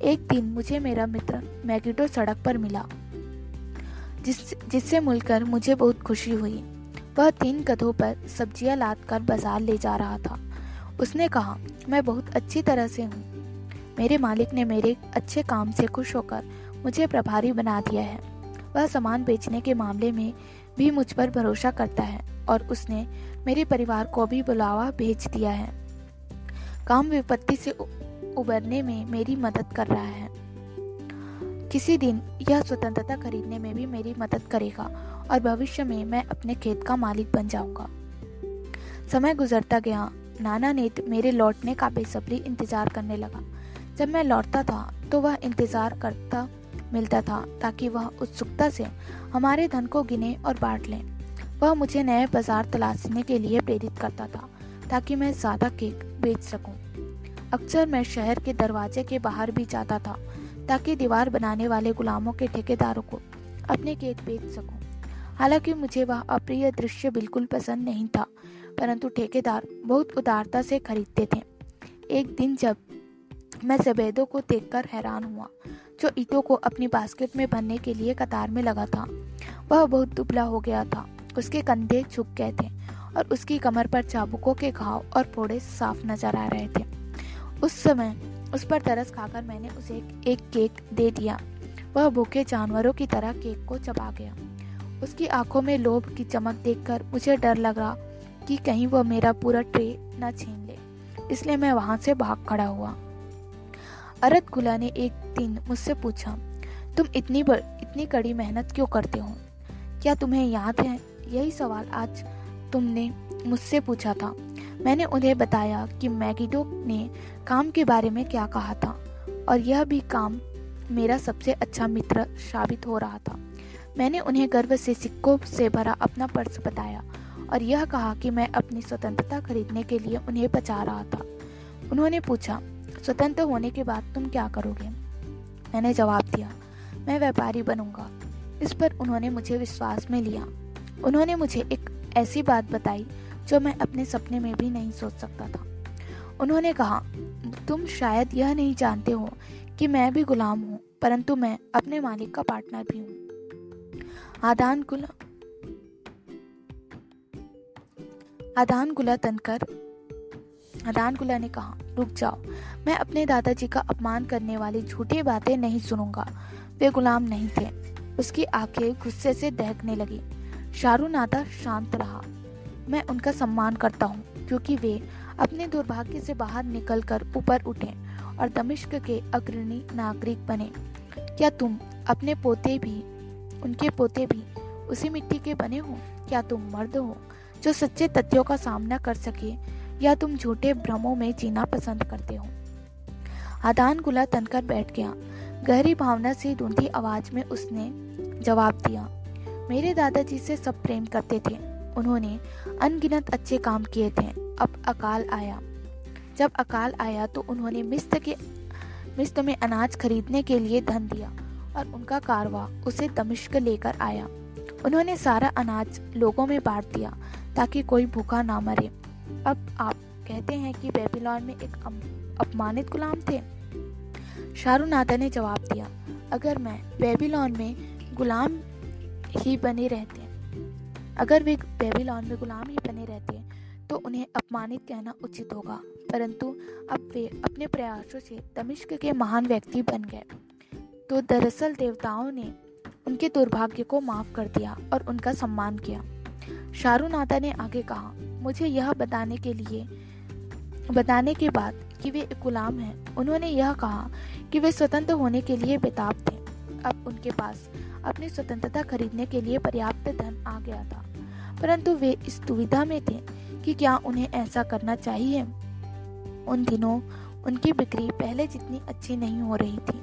A: एक दिन मुझे मेरा मित्र मैगिडो सड़क पर मिला, जिस, जिससे मिलकर मुझे बहुत खुशी हुई। वह तीन गधों पर सब्ज़ियाँ लाद कर बाज़ार ले जा रहा था। उसने कहा, मैं बहुत अच्छी तरह से हूँ। मेरे मालिक ने मेरे अच्छे काम से खुश होकर मुझे प्रभारी बना दिया है। वह सामान बेचने के मामले में भी मुझ पर भरोसा करता है और उसने मेरे परिवार को भी बुलावा भेज दिया है। काम विपत्ति से उबरने में मेरी मदद कर रहा है। किसी दिन यह स्वतंत्रता खरीदने में भी मेरी मदद करेगा और भविष्य में मैं अपने खेत का मालिक बन जाऊँगा। समय गुजरता गया। नाना ने मेरे लौटने का बेसब्री इंतज़ार करने लगा। जब मैं लौटता था तो वह इंतज़ार करता मिलता था ताकि वह उत्सुकता से हमारे धन को गिने और बांट लें वह मुझे नए बाज़ार तलाशने के लिए प्रेरित करता था, ताकि मैं ज़्यादा केक बेच सकूँ। अक्सर मैं शहर के दरवाजे के बाहर भी जाता था, ताकि दीवार बनाने वाले गुलामों के ठेकेदारों को अपने केक बेच सकूँ। हालाँकि मुझे वह अप्रिय दृश्य बिल्कुल पसंद नहीं था, परंतु ठेकेदार बहुत उदारता से खरीदते थे एक दिन जब मैं जबेदों को देखकर हैरान हुआ, जो ईटों को अपनी बास्केट में भरने के लिए कतार में लगा था। वह बहुत दुबला हो गया था। उसके कंधे झुक गए थे और उसकी कमर पर चाबुकों के घाव और फोड़े साफ़ नज़र आ रहे थे। उस समय उस पर तरस खाकर मैंने उसे एक केक दे दिया। वह भूखे जानवरों की तरह केक को चबा गया। उसकी आँखों में लोभ की चमक देखकर मुझे डर लग कि कहीं वह मेरा पूरा ट्रे न छीन ले, इसलिए मैं वहाँ से भाग खड़ा हुआ। अरत गुला ने एक दिन मुझसे पूछा तुम इतनी बर, इतनी कड़ी मेहनत क्यों करते हो? क्या तुम्हें याद है? यही सवाल आज तुमने मुझसे पूछा था। मैंने उन्हें बताया कि मैगिडो ने काम के बारे में क्या कहा था और यह भी काम मेरा सबसे अच्छा मित्र साबित हो रहा था। मैंने उन्हें गर्व से सिक्कों से भरा अपना पर्स बताया और यह कहा कि मैं अपनी स्वतंत्रता खरीदने के लिए उन्हें बचा रहा था। उन्होंने पूछा स्वतंत्र होने के बाद तुम क्या करोगे? मैंने जवाब दिया, मैं व्यापारी बनूँगा। इस पर उन्होंने मुझे विश्वास में लिया। उन्होंने मुझे एक ऐसी बात बताई, जो मैं अपने सपने में भी नहीं सोच सकता था। उन्होंने कहा, तुम शायद यह नहीं जानते हो कि मैं भी गुलाम हूँ, परंतु मैं अपने मालिक का पार्टनर भी हूँ। आदान गुला आदान गुला तनकर गुला ने कहा, रुक जाओ। मैं अपने दादाजी का अपमान करने वाली झूठी बातें नहीं सुनूँगा। वे गुलाम नहीं थे उसकी आँखें गुस्से से दहकने लगी। शारू नादा शांत रहा। मैं उनका सम्मान करता हूँ, क्योंकि वे अपने दुर्भाग्य से बाहर निकलकर ऊपर उठे और दमिश्क के अग्रणी नागरिक बने। क्या तुम अपने पोते भी, उनके पोते भी उसी मिट्टी के बने हो? क्या तुम मर्द हो जो सच्चे तथ्यों का सामना कर सके या तुम झूठे भ्रमों में जीना पसंद करते हो? आदान गुला तनकर बैठ गया। गहरी भावना से ढूंढी आवाज़ में उसने जवाब दिया, मेरे दादाजी से सब प्रेम करते थे। उन्होंने अनगिनत अच्छे काम किए थे। अब अकाल आया। जब अकाल आया तो उन्होंने मिस्त के मिस्त में अनाज खरीदने के लिए धन दिया और उनका कारवा उसे दमिश्क लेकर आया। उन्होंने सारा अनाज लोगों में बांट दिया ताकि कोई भूखा ना मरे। अब आप कहते हैं कि बेबीलोन में एक अपमानित गुलाम थे। शाहरुनादा ने जवाब दिया, अगर मैं बेबीलोन में गुलाम ही बने रहते अगर वे बेबीलोन में गुलाम ही बने रहते तो उन्हें अपमानित कहना उचित होगा। परंतु अब वे अपने प्रयासों से दमिश्क के महान व्यक्ति बन गए। तो दरअसल देवताओं ने उनके दुर्भाग्य को माफ़ कर दिया और उनका सम्मान किया। शाहरुनादा ने आगे कहा मुझे यह बताने के लिए, बताने के बाद कि वे एक गुलाम हैं। उन्होंने यह कहा कि वे स्वतंत्र होने के लिए बेताब थे। अब उनके पास अपनी स्वतंत्रता खरीदने के लिए पर्याप्त धन आ गया था। परंतु वे इस दुविधा में थे कि क्या उन्हें ऐसा करना चाहिए। उन दिनों उनकी बिक्री पहले जितनी अच्छी नहीं हो रही थी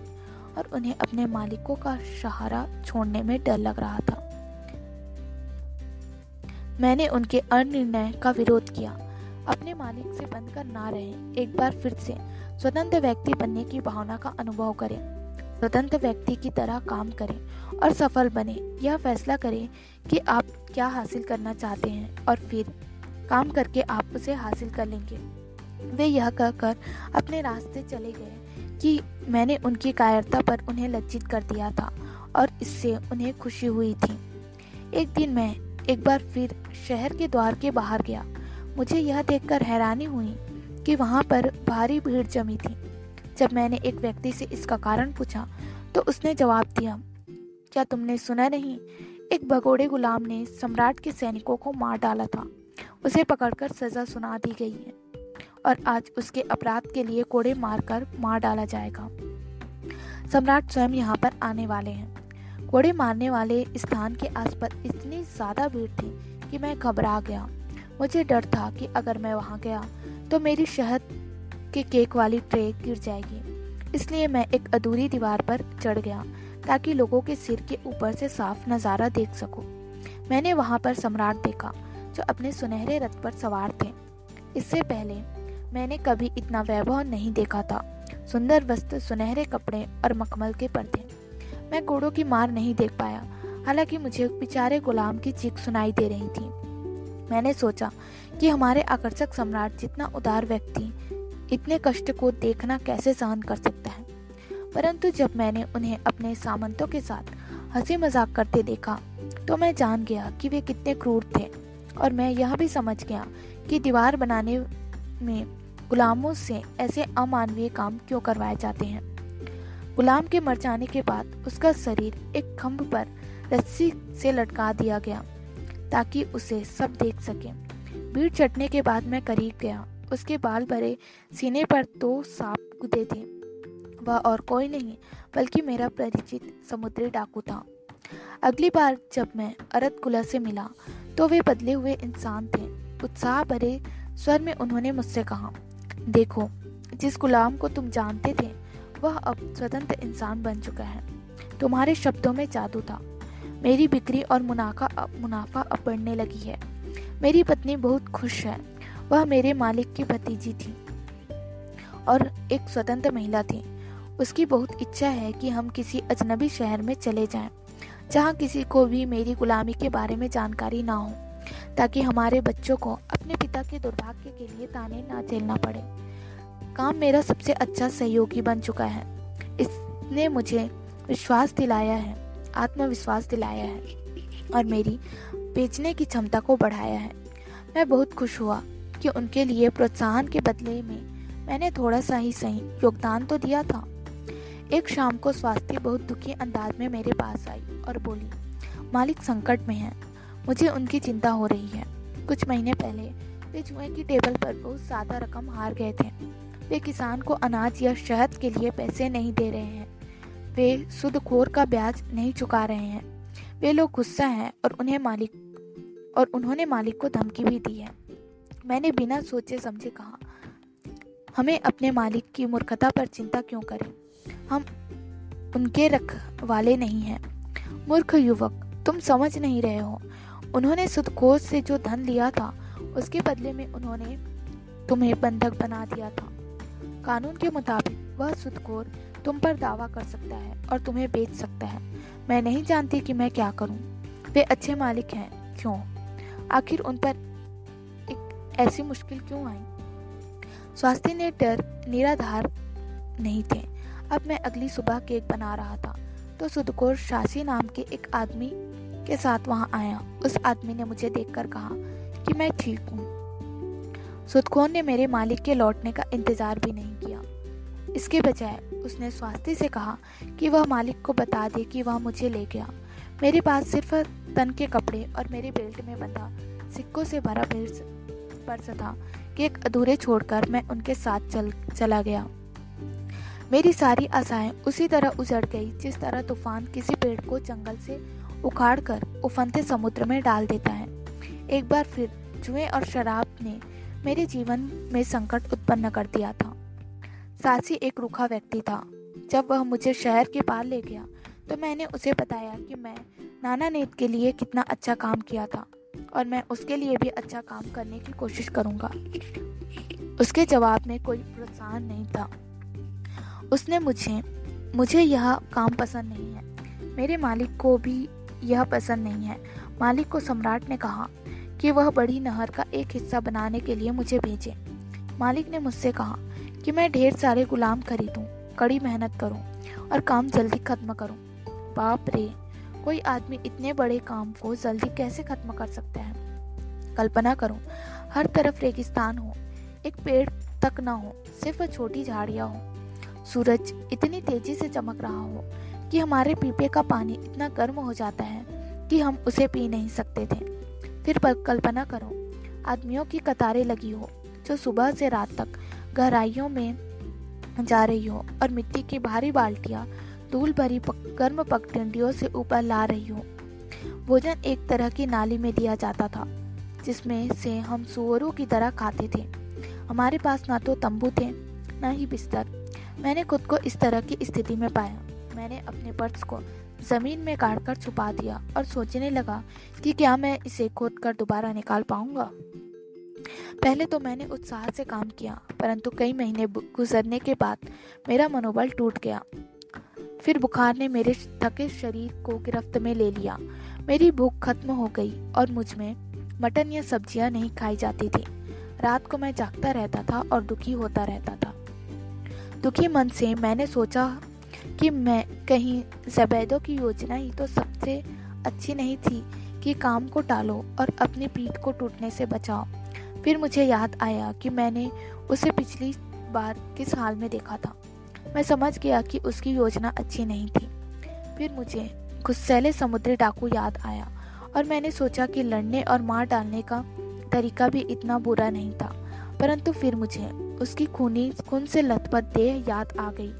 A: और उन्हें अपने मालिकों का सहारा छोड़ने में डर लग रहा था। मैंने उनके अनिर्णय का विरोध किया। अपने मालिक से बनकर ना रहे। एक बार फिर से स्वतंत्र व्यक्ति बनने की भावना का अनुभव करें। स्वतंत्र व्यक्ति की तरह काम करें और सफल बने। यह फैसला करें कि आप क्या हासिल करना चाहते हैं और फिर काम करके आप उसे हासिल कर लेंगे। वे यह कहकर अपने रास्ते चले गए कि मैंने उनकी कायरता पर उन्हें लज्जित कर दिया था और इससे उन्हें खुशी हुई थी। एक दिन मैं एक बार फिर शहर के द्वार के बाहर गया। मुझे यह देखकर हैरानी हुई कि वहाँ पर भारी भीड़ जमी थी। जब मैंने एक व्यक्ति से इसका कारण पूछा तो उसने जवाब दिया, क्या तुमने सुना नहीं? एक भगोड़े गुलाम ने सम्राट के सैनिकों को मार डाला था। उसे पकड़कर सजा सुना दी गई है और आज उसके अपराध के लिए कोड़े मारकर मार डाला जाएगा। सम्राट स्वयं यहाँ पर आने वाले हैं। कोड़े मारने वाले स्थान के आसपास इतनी ज़्यादा भीड़ थी कि मैं घबरा गया। मुझे डर था कि अगर मैं वहाँ गया तो मेरी शहद के केक वाली ट्रे गिर जाएगी। इसलिए मैं एक अधूरी दीवार पर चढ़ गया, ताकि लोगों के सिर के ऊपर से साफ़ नज़ारा देख सकूँ। मैंने वहाँ पर सम्राट देखा, जो अपने सुनहरे रथ पर सवार थे। इससे पहले मैंने कभी इतना वैभव नहीं देखा था। सुंदर वस्त्र, सुनहरे कपड़े और मखमल के पर्दे। मैं घोड़ों की मार नहीं देख पाया। हालाँकि मुझे बेचारे गुलाम की चीख सुनाई दे रही थी। मैंने सोचा कि हमारे आकर्षक सम्राट जितना उदार व्यक्ति, इतने कष्ट को देखना कैसे सहन कर सकता है? परंतु जब मैंने उन्हें अपने सामंतों के साथ हँसी मज़ाक करते देखा तो मैं जान गया कि वे कितने क्रूर थे। और मैं यह भी समझ गया कि दीवार बनाने में गुलामों से ऐसे अमानवीय काम क्यों करवाए जाते हैं। गुलाम के मर जाने के बाद उसका शरीर एक खम्भ पर रस्सी से लटका दिया गया, ताकि उसे सब देख सके। भीड़ चटने के बाद मैं करीब गया। उसके बाल भरे सीने पर दो सांप गुदे थे। वह और कोई नहीं, बल्कि मेरा परिचित समुद्री डाकू था। अगली बार जब मैं अरत कुला से मिला तो वे बदले हुए इंसान थे। उत्साह भरे स्वर में उन्होंने मुझसे कहा, देखो, जिस गुलाम को तुम जानते थे वह अब स्वतंत्र इंसान बन चुका है। तुम्हारे शब्दों में जादू था। मेरी बिक्री और मुनाफा मुनाफा अब बढ़ने लगी है। मेरी पत्नी बहुत खुश है। वह मेरे मालिक की भतीजी थी और एक स्वतंत्र महिला थी। उसकी बहुत इच्छा है कि हम किसी अजनबी शहर में चले जाएँ, जहाँ किसी को भी मेरी गुलामी के बारे में जानकारी ना हो ताकि हमारे बच्चों को अपने पिता के दुर्भाग्य के लिए ताने ना झेलना पड़े। काम मेरा सबसे अच्छा सहयोगी बन चुका है। इसने मुझे विश्वास दिलाया है, आत्मविश्वास दिलाया है और मेरी बेचने की क्षमता को बढ़ाया है। मैं बहुत खुश हुआ कि उनके लिए प्रोत्साहन के बदले में मैंने थोड़ा सा ही सही योगदान तो दिया था। एक शाम को स्वास्थ्य बहुत दुखी अंदाज में मेरे पास आई और बोली, मालिक संकट में है, मुझे उनकी चिंता हो रही है। कुछ महीने पहले वे जुए की टेबल पर बहुत ज़्यादा रकम हार गए थे। वे किसान को अनाज या शहद के लिए पैसे नहीं दे रहे हैं। वे सुदखोर का ब्याज नहीं चुका रहे हैं। वे लोग गुस्सा हैं और उन्हें मालिक, और उन्होंने मालिक को धमकी भी दी है। मैंने बिना सोचे समझे कहा, हमें अपने मालिक की मूर्खता पर चिंता क्यों करें? हम उनके रख वाले नहीं हैं। मूर्ख युवक, तुम समझ नहीं रहे हो। उन्होंने सुदखोर से जो धन लिया था, उसके बदले में उन्होंने तुम्हें बंधक बना दिया था। कानून के मुताबिक वह सुदखोर तुम पर दावा कर सकता है और तुम्हें बेच सकता है। मैं नहीं जानती कि मैं क्या करूँ। वे अच्छे मालिक हैं। क्यों? आखिर उन पर एक ऐसी मुश्किल क्यों आई? स्वास्थ्य ने डर, निराधार नहीं थे। अब मैं अगली सुबह केक बना रहा था तो सुदकोर शासी नाम के एक आदमी के साथ वहाँ आया। उस आदमी ने मुझे देखकर कहा कि मैं ठीक हूँ। सुदखोर ने मेरे मालिक के लौटने का इंतज़ार भी नहीं किया। इसके बजाय उसने स्वास्थ्य से कहा कि वह मालिक को बता दे कि वह मुझे ले गया। मेरे पास सिर्फ़ तन के कपड़े और मेरे बेल्ट में बंधा सिक्कों से भरा पर्स था कि एक अधूरे छोड़कर मैं उनके साथ चल, चला गया। मेरी सारी आशाएँ उसी तरह उजड़ गई जिस तरह तूफ़ान किसी पेड़ को जंगल से उखाड़ कर उफनते समुद्र में डाल देता है। एक बार फिर जुए और शराब ने मेरे जीवन में संकट उत्पन्न कर दिया था। सासी एक रूखा व्यक्ति था। जब वह मुझे शहर के पार ले गया तो मैंने उसे बताया कि मैं नाना नेत के लिए कितना अच्छा काम किया था और मैं उसके लिए भी अच्छा काम करने की कोशिश करूँगा। उसके जवाब में कोई प्रोत्साहन नहीं था। उसने मुझे मुझे यह काम पसंद नहीं है। मेरे मालिक को भी यह पसंद नहीं है। मालिक को सम्राट ने कहा कि वह बड़ी नहर का एक हिस्सा बनाने के लिए मुझे भेजे। मालिक ने मुझसे कहा कि मैं ढेर सारे गुलाम खरीदूं, कड़ी मेहनत करूँ और काम जल्दी खत्म करूँ। बाप रे कोई आदमी इतने बड़े काम को जल्दी कैसे खत्म कर सकता है? कल्पना करो हर तरफ़ रेगिस्तान हो एक पेड़ तक ना हो सिर्फ़ छोटी झाड़ियाँ हो। सूरज इतनी तेज़ी से चमक रहा हो कि हमारे पीपे का पानी इतना गर्म हो जाता है कि हम उसे पी नहीं सकते थे। फिर कल्पना करो। आदमियों की कतारें लगी हो जो सुबह से रात तक गहराइयों में जा रही हो और मिट्टी की भारी बाल्टियाँ धूल भरी पक, गर्म पगडंडियों से ऊपर ला रही हो। भोजन एक तरह की नाली में दिया जाता था जिसमें से हम सुअरों की तरह खाते थे। हमारे पास ना तो तंबू थे ना ही बिस्तर। मैंने खुद को इस तरह की स्थिति में पाया। मैंने अपने पर्स को ज़मीन में काट कर छुपा दिया और सोचने लगा कि क्या मैं इसे खोद कर दोबारा निकाल पाऊँगा। पहले तो मैंने उत्साह से काम किया, परंतु कई महीने गुजरने के बाद मेरा मनोबल टूट गया। फिर बुखार ने मेरे थके शरीर को गिरफ्त में ले लिया। मेरी भूख खत्म हो गई और मुझमें मटन या सब्ज़ियाँ नहीं खाई जाती थी। रात को मैं जागता रहता था और दुखी होता रहता था। दुखी मन से मैंने सोचा कि मैं कहीं जबैदों की योजना ही तो सबसे अच्छी नहीं थी कि काम को टालो और अपनी पीठ को टूटने से बचाओ। फिर मुझे याद आया कि मैंने उसे पिछली बार किस हाल में देखा था। मैं समझ गया कि उसकी योजना अच्छी नहीं थी। फिर मुझे गुस्सैले समुद्री डाकू याद आया और मैंने सोचा कि लड़ने और मार डालने का तरीका भी इतना बुरा नहीं था, परंतु फिर मुझे उसकी खूनी खून से लथपथ देह याद आ गई।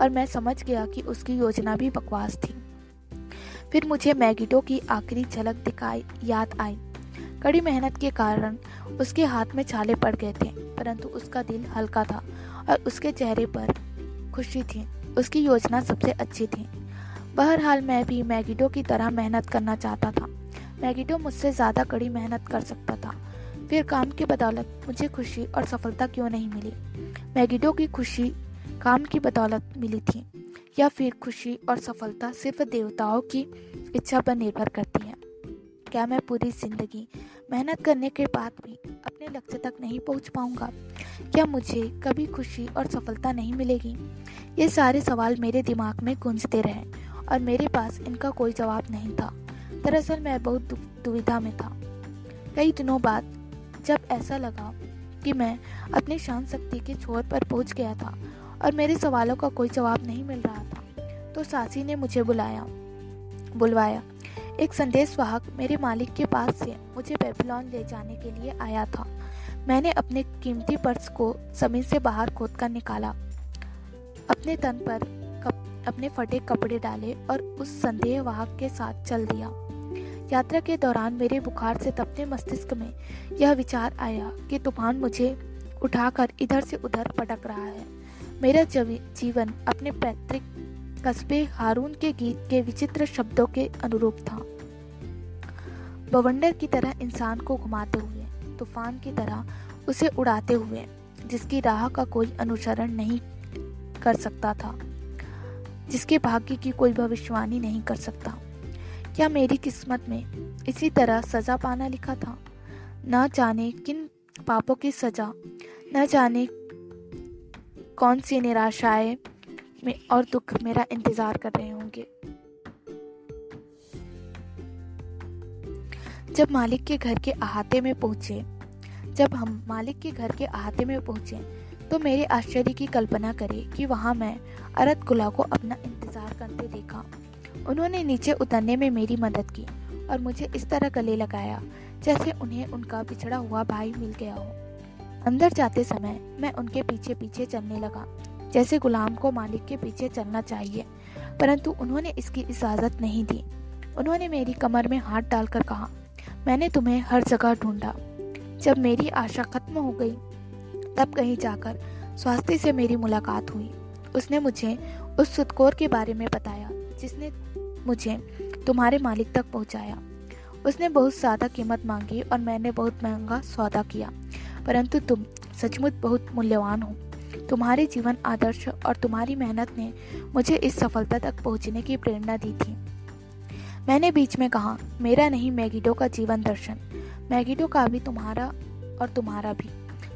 A: और मैं समझ गया कि उसकी योजना भी बकवास थी। फिर मुझे मैगिडो की आखिरी झलक दिखाई, याद आई। कड़ी मेहनत के कारण उसके हाथ में छाले पड़ गए थे, परंतु उसका दिल हल्का था और उसके चेहरे पर खुशी थी। उसकी योजना सबसे अच्छी थी। बहरहाल मैं भी मैगिडो की तरह मेहनत करना चाहता था। मैगिडो मुझसे ज़्यादा कड़ी मेहनत कर सकता था। फिर काम की बदौलत मुझे खुशी और सफलता क्यों नहीं मिली? मैगिडो की खुशी काम की बदौलत मिली थी, या फिर खुशी और सफलता सिर्फ़ देवताओं की इच्छा पर निर्भर करती है। क्या मैं पूरी ज़िंदगी मेहनत करने के बाद भी अपने लक्ष्य तक नहीं पहुँच पाऊँगा? क्या मुझे कभी खुशी और सफलता नहीं मिलेगी? ये सारे सवाल मेरे दिमाग में गूंजते रहे और मेरे पास इनका कोई जवाब नहीं था। दरअसल मैं बहुत दुविधा में था। कई दिनों बाद जब ऐसा लगा कि मैं अपनी शांत शक्ति के छोर पर पहुँच गया था और मेरे सवालों का कोई जवाब नहीं मिल रहा था। तो सासी ने मुझे बुलाया बुलवाया। एक संदेश वाहक मेरे मालिक के पास से मुझे बेबीलोन ले जाने के लिए आया था। मैंने अपने कीमती पर्स को ज़मीन से बाहर खोद कर निकाला। अपने तन पर कप, अपने फटे कपड़े डाले और उस संदेह वाहक के साथ चल दिया। यात्रा के दौरान मेरे बुखार से तपते मस्तिष्क में यह विचार आया कि तूफ़ान मुझे उठाकर इधर से उधर पटक रहा है। मेरा जीवन अपने पैतृक कस्बे हारून के गीत के विचित्र शब्दों के अनुरूप था। बवंडर की तरह इंसान को घुमाते हुए, तूफ़ान की तरह उसे उड़ाते हुए, जिसकी राह का कोई अनुसरण नहीं कर सकता था, जिसके भाग्य की कोई भविष्यवाणी नहीं कर सकता। क्या मेरी किस्मत में इसी तरह सजा पाना लिखा था? न जाने किन पापों की सजा, न जाने कौन सी निराशाएँ में और दुख मेरा इंतज़ार कर रहे होंगे? जब मालिक के घर के अहाते में पहुँचे, जब हम मालिक के घर के अहाते में पहुँचे तो मेरे आश्चर्य की कल्पना करें कि वहाँ मैं अरत गुला को अपना इंतज़ार करते देखा। उन्होंने नीचे उतरने में मेरी मदद की और मुझे इस तरह गले लगाया जैसे उन्हें उनका पिछड़ा हुआ भाई मिल गया हो। अंदर जाते समय मैं उनके पीछे पीछे चलने लगा। जैसे गुलाम को मालिक के पीछे चलना चाहिए, परंतु उन्होंने इसकी इजाज़त नहीं दी। उन्होंने मेरी कमर में हाथ डालकर कहा, मैंने तुम्हें हर जगह ढूंढा। जब मेरी आशा खत्म हो गई, तब कहीं जाकर स्वास्थ्य से मेरी मुलाकात हुई। उसने मुझे उस सुतकोर के बारे में बताया, जिसने मुझे तुम्हारे मालिक तक पहुँचाया। उसने बहुत ज़्यादा कीमत मांगी और मैंने बहुत महँगा सौदा किया। परंतु तुम सचमुच बहुत मूल्यवान हो। तुम्हारे जीवन आदर्श और तुम्हारी मेहनत ने मुझे इस सफलता तक पहुँचने की प्रेरणा दी थी। मैंने बीच में कहा, मेरा नहीं, मैगिडो का जीवन दर्शन। मैगिडो का भी तुम्हारा और तुम्हारा भी।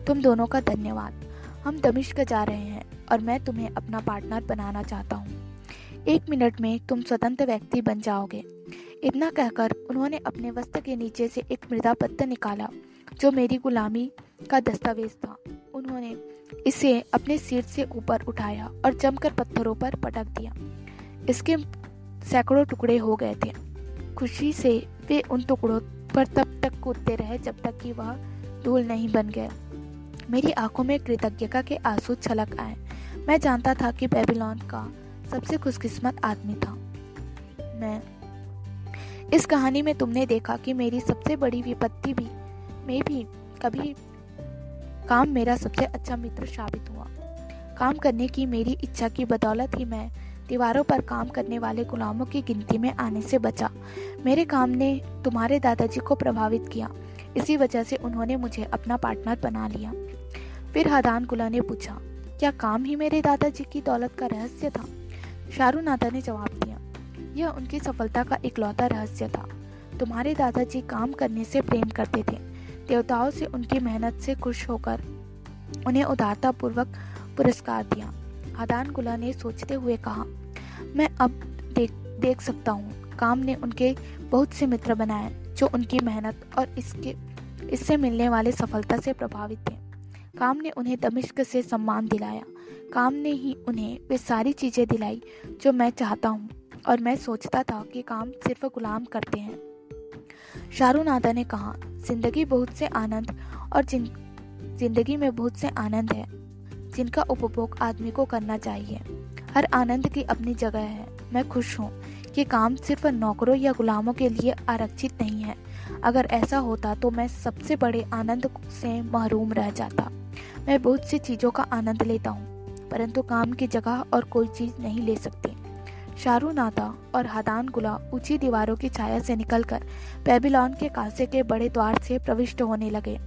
A: तुम दोनों का धन्यवाद। हम दमिश्क जा रहे हैं और मैं तुम्हें अपना पार्टनर बनाना चाहता हूँ। एक मिनट में तुम स्वतंत्र व्यक्ति बन जाओगे। इतना कहकर उन्होंने अपने वस्त्र के नीचे से एक मृदा पत्थर निकाला, जो मेरी गुलामी का दस्तावेज़ था। उन्होंने इसे अपने सिर से ऊपर उठाया और जमकर पत्थरों पर पटक दिया। इसके सैकड़ों टुकड़े हो गए थे। खुशी से वे उन टुकड़ों पर तब तक कूदते रहे जब तक कि वह धूल नहीं बन गया। मेरी आँखों में कृतज्ञता के आँसू छलक आए। मैं जानता था कि बेबीलोन का सबसे खुशकिस्मत आदमी था। मैं इस कहानी में तुमने देखा कि मेरी सबसे बड़ी विपत्ति भी, मैं भी कभी काम मेरा सबसे अच्छा मित्र साबित हुआ। काम करने की मेरी इच्छा की बदौलत ही मैं दीवारों पर काम करने वाले गुलामों की गिनती में आने से बचा। मेरे काम ने तुम्हारे दादाजी को प्रभावित किया। इसी वजह से उन्होंने मुझे अपना पार्टनर बना लिया। फिर हदान गुला ने पूछा, क्या काम ही मेरे दादाजी की दौलत का रहस्य था? शारू नादा ने जवाब दिया, यह उनकी सफलता का इकलौता रहस्य था। तुम्हारे दादाजी काम करने से प्रेम करते थे। देवताओं से, उनकी मेहनत से खुश होकर उन्हें उदारता पूर्वक पुरस्कार दिया। आदान गुला ने सोचते हुए कहा, मैं अब देख देख सकता हूँ। काम ने उनके बहुत से मित्र बनाए, जो उनकी मेहनत और इसके, इससे मिलने वाले सफलता से प्रभावित थे। काम ने उन्हें दमिश्क से सम्मान दिलाया। काम ने ही उन्हें वे सारी चीज़ें दिलाई, जो मैं चाहता हूँ। और मैं सोचता था कि काम सिर्फ़ गुलाम करते हैं। शाहरुनादा ने कहा, ज़िंदगी बहुत से आनंद और ज़िंदगी में बहुत से आनंद है, जिनका उपभोग आदमी को करना चाहिए। हर आनंद की अपनी जगह है। मैं खुश हूँ कि काम सिर्फ़ नौकरों या गुलामों के लिए आरक्षित नहीं है। अगर ऐसा होता तो मैं सबसे बड़े आनंद से महरूम रह जाता। मैं बहुत सी चीज़ों का आनंद लेता हूँ, परंतु काम की जगह और कोई चीज़ नहीं ले सकती। शारू नाता और हदान गुला ऊँची दीवारों की छाया से निकलकर बेबीलोन के कासे के बड़े द्वार से प्रविष्ट होने लगे।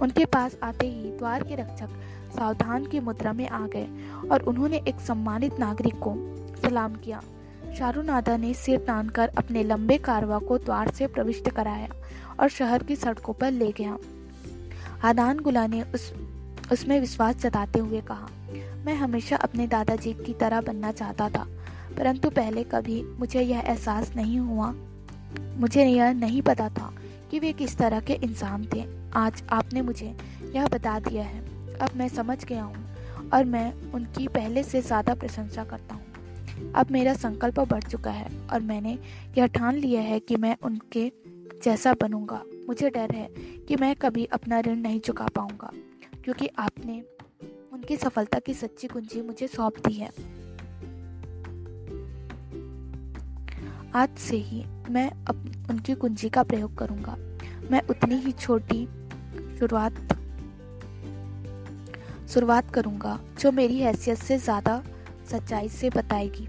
A: उनके पास आते ही द्वार के रक्षक सावधान की मुद्रा में आ गए और उन्होंने एक सम्मानित नागरिक को सलाम किया। शाहरुनादा ने सिर तानकर अपने लंबे कारवा को द्वार से प्रविष्ट कराया और शहर की सड़कों पर ले गया। हादान गुला ने उस, उसमें विश्वास जताते हुए कहा, मैं हमेशा अपने दादाजी की तरह बनना चाहता था। परंतु पहले कभी मुझे यह एहसास नहीं हुआ। मुझे यह नहीं पता था कि वे किस तरह के इंसान थे। आज आपने मुझे यह बता दिया है। अब मैं समझ गया हूँ और मैं उनकी पहले से ज़्यादा प्रशंसा करता हूँ। अब मेरा संकल्प बढ़ चुका है और मैंने यह ठान लिया है कि मैं उनके जैसा बनूँगा। मुझे डर है कि मैं कभी अपना ऋण नहीं चुका पाऊँगा, क्योंकि आपने उनकी सफलता की सच्ची कुंजी मुझे सौंप दी है। आज से ही मैं अब उनकी कुंजी का प्रयोग करूँगा। मैं उतनी ही छोटी शुरुआत शुरुआत करूँगा, जो मेरी हैसियत से ज़्यादा सच्चाई से बताएगी।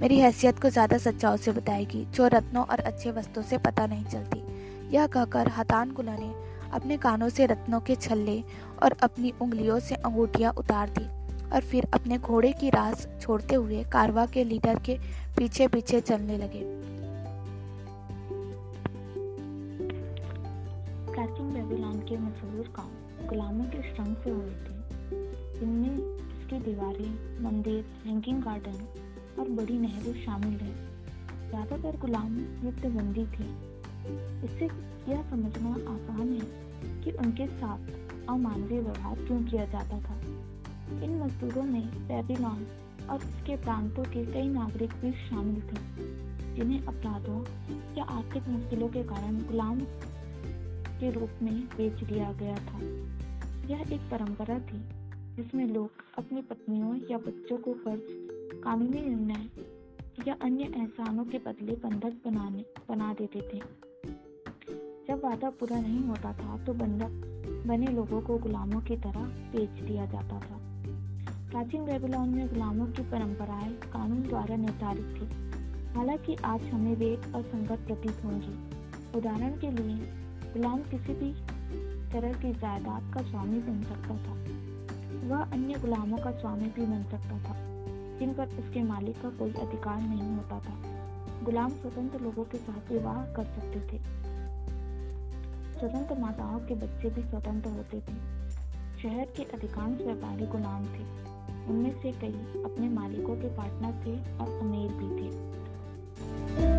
B: मेरी हैसियत को ज़्यादा सच्चाओं से बताएगी, जो रत्नों और अच्छे वस्तुओं से पता नहीं चलती। यह कहकर हतान गुला ने अपने कानों से रत्नों के छल्ले और अपनी उंगलियों से अंगूठियाँ उतार दी। और फिर अपने घोड़े की रास छोड़ते हुए कारवा के लीडर के पीछे पीछे चलने लगे।
A: प्राचीन बेबीलोन के मशहूर गाँव गुलामों के श्रम से हुए थे। जिनमें इसकी दीवारें, मंदिर हैंगिंग गार्डन और बड़ी नहरें शामिल हैं। ज़्यादातर गुलाम युद्धबंदी थे। इससे यह समझना आसान है कि उनके साथ अमानवीय व्यवहार क्यों किया जाता था? इन मजदूरों में बेबीलोन और उसके प्रांतों के कई नागरिक भी शामिल थे, जिन्हें अपराधों या आर्थिक मुश्किलों के कारण गुलाम के रूप में बेच दिया गया था। यह एक परंपरा थी, जिसमें लोग अपनी पत्नियों या बच्चों को कर्ज कानूनी निर्णय या अन्य एहसानों के बदले बंधक बनाने, बना देते थे। जब वादा पूरा नहीं होता था तो बंधक बने लोगों को गुलामों की तरह बेच दिया जाता था। प्राचीन बेबीलोन में गुलामों की परंपराएँ कानून द्वारा निर्धारित थी। हालाँकि आज हमें वे असंगत प्रतीत होंगी। उदाहरण के लिए, गुलाम किसी भी तरह की जायदाद का स्वामी बन सकता था। वह अन्य गुलामों का स्वामी भी बन सकता था, जिन पर उसके मालिक का कोई अधिकार नहीं होता था। गुलाम स्वतंत्र लोगों के साथ विवाह कर सकते थे। स्वतंत्र माताओं के बच्चे भी स्वतंत्र होते थे। शहर के अधिकांश व्यापारी गुलाम थे। उनमें से कई अपने मालिकों के पार्टनर थे और अमीर भी थे।